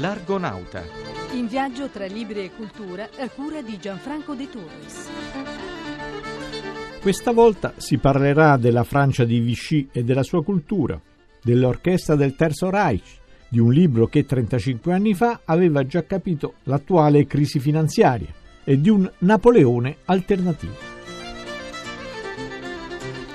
L'Argonauta. In viaggio tra libri e cultura a cura di Gianfranco De Torres. Questa volta si parlerà della Francia di Vichy e della sua cultura, dell'orchestra del Terzo Reich, di un libro che 35 anni fa aveva già capito l'attuale crisi finanziaria e di un Napoleone alternativo.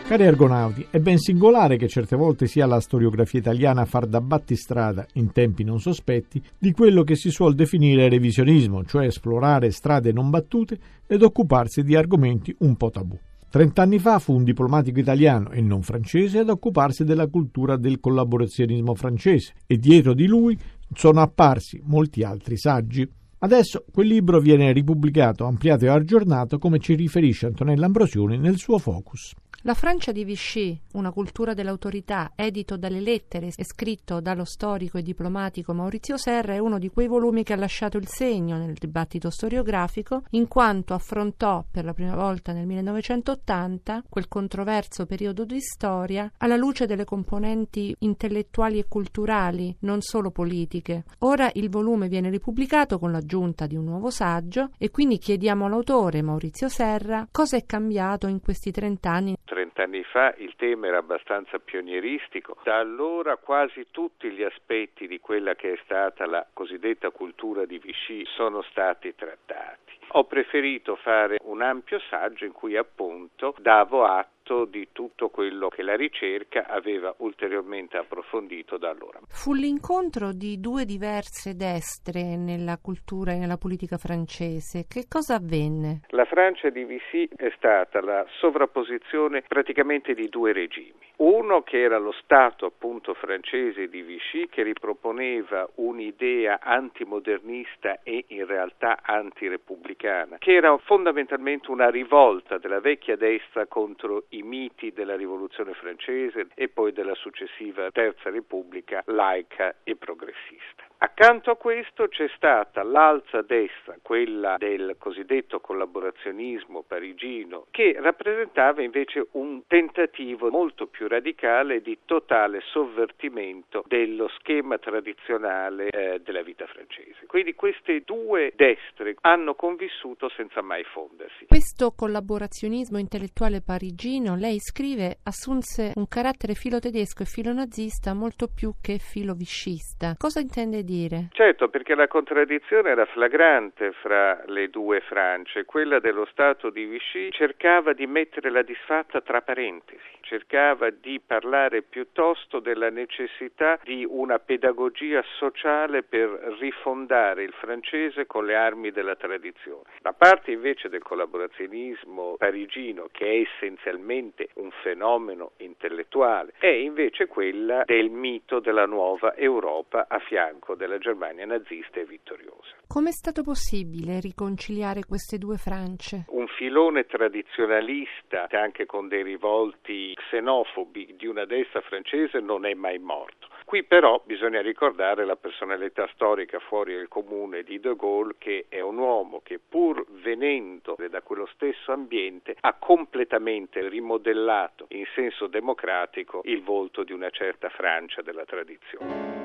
Cari argonauti, è ben singolare che certe volte sia la storiografia italiana a far da battistrada, in tempi non sospetti, di quello che si suol definire revisionismo, cioè esplorare strade non battute ed occuparsi di argomenti un po' tabù. Trent'anni fa fu un diplomatico italiano e non francese ad occuparsi della cultura del collaborazionismo francese e dietro di lui sono apparsi molti altri saggi. Adesso quel libro viene ripubblicato, ampliato e aggiornato come ci riferisce Antonella Ambrosioni nel suo Focus. La Francia di Vichy, una cultura dell'autorità, edito dalle lettere e scritto dallo storico e diplomatico Maurizio Serra, è uno di quei volumi che ha lasciato il segno nel dibattito storiografico, in quanto affrontò per la prima volta nel 1980 quel controverso periodo di storia alla luce delle componenti intellettuali e culturali, non solo politiche. Ora il volume viene ripubblicato con l'aggiunta di un nuovo saggio e quindi chiediamo all'autore Maurizio Serra cosa è cambiato in questi trent'anni trent'anni fa il tema era abbastanza pionieristico, da allora quasi tutti gli aspetti di quella che è stata la cosiddetta cultura di Vichy sono stati trattati. Ho preferito fare un ampio saggio in cui appunto davo atto frutto di tutto quello che la ricerca aveva ulteriormente approfondito da allora. Fu l'incontro di due diverse destre nella cultura e nella politica francese. Che cosa avvenne? La Francia di Vichy è stata la sovrapposizione praticamente di due regimi. Uno che era lo Stato appunto francese di Vichy che riproponeva un'idea antimodernista e in realtà antirepubblicana, che era fondamentalmente una rivolta della vecchia destra contro i miti della rivoluzione francese e poi della successiva Terza Repubblica laica e progressista. Accanto a questo c'è stata l'alza destra, quella del cosiddetto collaborazionismo parigino, che rappresentava invece un tentativo molto più radicale di totale sovvertimento dello schema tradizionale eh, della vita francese. Quindi queste due destre hanno convissuto senza mai fondersi. Questo collaborazionismo intellettuale parigino, lei scrive, assunse un carattere filo tedesco e filo nazista molto più che filo viscista. Cosa intende dire? Dire. Certo, perché la contraddizione era flagrante fra le due Francie. Quella dello Stato di Vichy cercava di mettere la disfatta tra parentesi, cercava di parlare piuttosto della necessità di una pedagogia sociale per rifondare il francese con le armi della tradizione. La parte invece del collaborazionismo parigino, che è essenzialmente un fenomeno intellettuale, è invece quella del mito della nuova Europa a fianco della Germania nazista e vittoriosa. Come è stato possibile riconciliare queste due Francie? Un filone tradizionalista, anche con dei rivolti xenofobi di una destra francese, non è mai morto. Qui però bisogna ricordare la personalità storica fuori del comune di De Gaulle, che è un uomo che pur venendo da quello stesso ambiente ha completamente rimodellato in senso democratico il volto di una certa Francia della tradizione.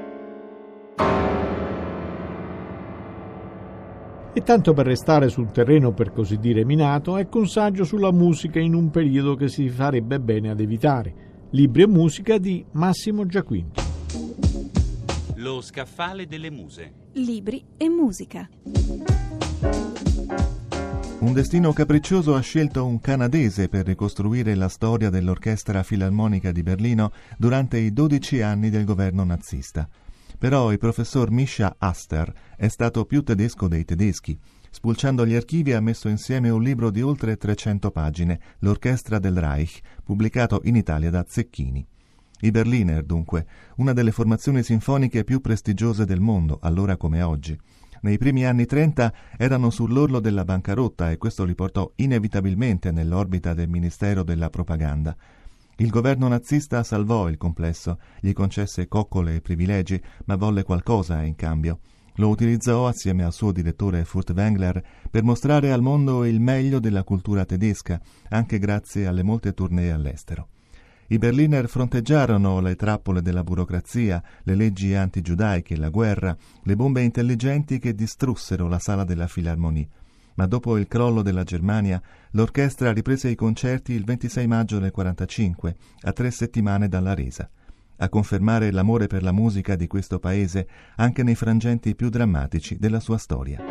E tanto per restare sul terreno per così dire minato, ecco un saggio sulla musica in un periodo che si farebbe bene ad evitare. Libri e musica di Massimo Giaquinti. Lo scaffale delle muse. Libri e musica. Un destino capriccioso ha scelto un canadese per ricostruire la storia dell'Orchestra Filarmonica di Berlino durante i 12 anni del governo nazista. Però il professor Misha Aster è stato più tedesco dei tedeschi. Spulciando gli archivi ha messo insieme un libro di oltre 300 pagine, L'Orchestra del Reich, pubblicato in Italia da Zecchini. I Berliner, dunque, una delle formazioni sinfoniche più prestigiose del mondo, allora come oggi. Nei primi anni 30 erano sull'orlo della bancarotta e questo li portò inevitabilmente nell'orbita del Ministero della Propaganda. Il governo nazista salvò il complesso, gli concesse coccole e privilegi, ma volle qualcosa in cambio. Lo utilizzò assieme al suo direttore Furtwängler per mostrare al mondo il meglio della cultura tedesca, anche grazie alle molte tournée all'estero. I Berliner fronteggiarono le trappole della burocrazia, le leggi antigiudaiche, la guerra, le bombe intelligenti che distrussero la sala della Philharmonie. Ma dopo il crollo della Germania, l'orchestra riprese i concerti il 26 maggio del 1945, a tre settimane dalla resa a confermare l'amore per la musica di questo paese anche nei frangenti più drammatici della sua storia.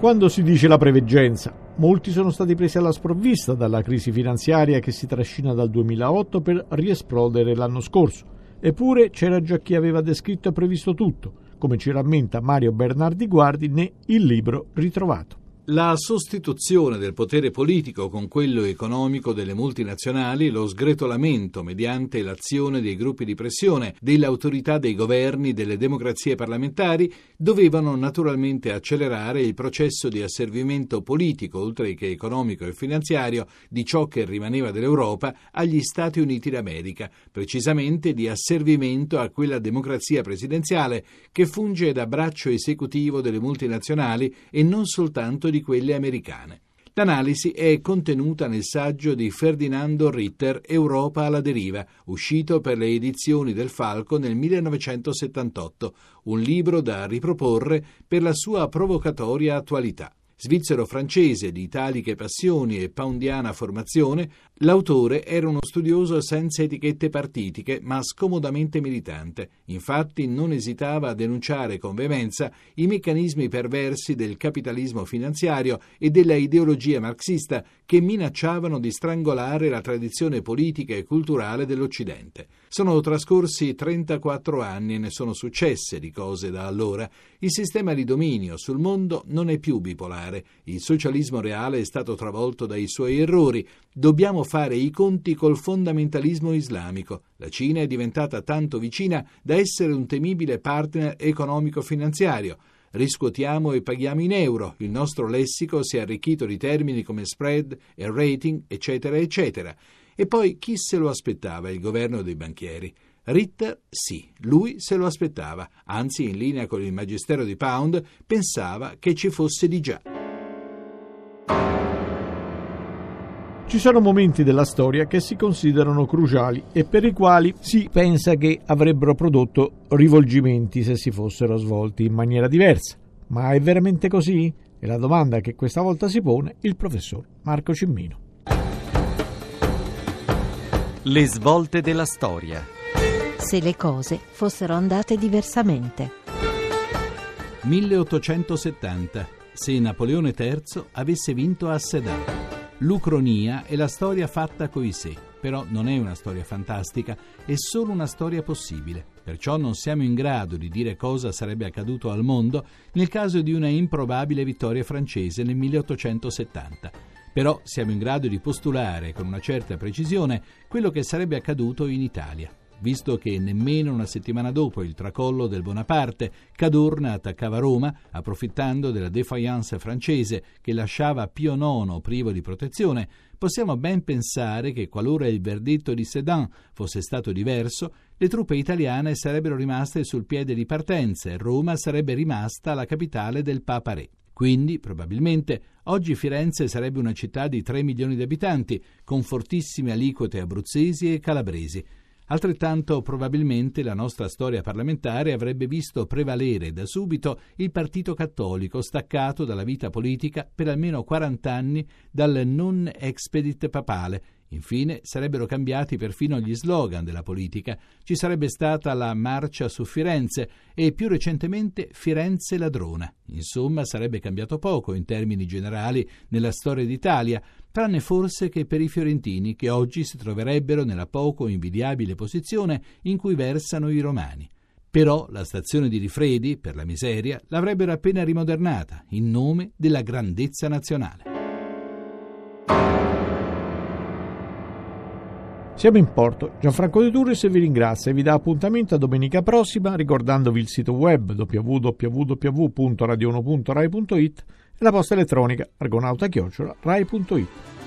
Quando si dice la preveggenza, molti sono stati presi alla sprovvista dalla crisi finanziaria che si trascina dal 2008 per riesplodere l'anno scorso. Eppure c'era già chi aveva descritto e previsto tutto, come ci rammenta Mario Bernardi Guardi ne Il libro ritrovato. La sostituzione del potere politico con quello economico delle multinazionali, lo sgretolamento mediante l'azione dei gruppi di pressione, delle autorità dei governi, delle democrazie parlamentari, dovevano naturalmente accelerare il processo di asservimento politico, oltre che economico e finanziario, di ciò che rimaneva dell'Europa agli Stati Uniti d'America, precisamente di asservimento a quella democrazia presidenziale che funge da braccio esecutivo delle multinazionali e non soltanto di di quelle americane. L'analisi è contenuta nel saggio di Ferdinando Ritter Europa alla deriva, uscito per le edizioni del Falco nel 1978, un libro da riproporre per la sua provocatoria attualità. Svizzero-francese di italiche passioni e poundiana formazione, l'autore era uno studioso senza etichette partitiche, ma scomodamente militante. Infatti non esitava a denunciare con veemenza i meccanismi perversi del capitalismo finanziario e della ideologia marxista che minacciavano di strangolare la tradizione politica e culturale dell'Occidente. Sono trascorsi 34 anni e ne sono successe di cose da allora. Il sistema di dominio sul mondo non è più bipolare. Il socialismo reale è stato travolto dai suoi errori. Dobbiamo fare i conti col fondamentalismo islamico. La Cina è diventata tanto vicina da essere un temibile partner economico-finanziario. Riscuotiamo e paghiamo in euro, il nostro lessico si è arricchito di termini come spread e rating, eccetera, eccetera. E poi chi se lo aspettava il governo dei banchieri? Ritter sì, lui se lo aspettava, anzi in linea con il magistero di Pound pensava che ci fosse di già. Ci sono momenti della storia che si considerano cruciali e per i quali si pensa che avrebbero prodotto rivolgimenti se si fossero svolti in maniera diversa. Ma è veramente così? È la domanda che questa volta si pone il professor Marco Cimmino. Le svolte della storia. Se le cose fossero andate diversamente. 1870. Se Napoleone III avesse vinto a Sedan. L'Ucronia è la storia fatta coi sé, però non è una storia fantastica, è solo una storia possibile. Perciò non siamo in grado di dire cosa sarebbe accaduto al mondo nel caso di una improbabile vittoria francese nel 1870 però siamo in grado di postulare con una certa precisione quello che sarebbe accaduto in Italia. Visto che nemmeno una settimana dopo il tracollo del Bonaparte, Cadorna attaccava Roma, approfittando della defiance francese che lasciava Pio IX privo di protezione, possiamo ben pensare che qualora il verdetto di Sedan fosse stato diverso, le truppe italiane sarebbero rimaste sul piede di partenza e Roma sarebbe rimasta la capitale del Papa Re. Quindi, probabilmente, oggi Firenze sarebbe una città di 3 milioni di abitanti, con fortissime aliquote abruzzesi e calabresi. Altrettanto probabilmente la nostra storia parlamentare avrebbe visto prevalere da subito il partito cattolico staccato dalla vita politica per almeno 40 anni dal non expedit papale Infine sarebbero cambiati perfino gli slogan della politica. Ci sarebbe stata la marcia su Firenze e più recentemente Firenze ladrona. Insomma, sarebbe cambiato poco in termini generali nella storia d'Italia, tranne forse che per i fiorentini che oggi si troverebbero nella poco invidiabile posizione in cui versano i romani. Però la stazione di Rifredi, per la miseria, l'avrebbero appena rimodernata in nome della grandezza nazionale. Siamo in porto. Gianfranco De Turris vi ringrazia e vi dà appuntamento a domenica prossima ricordandovi il sito web www.radio1.rai.it e la posta elettronica argonauta-rai.it.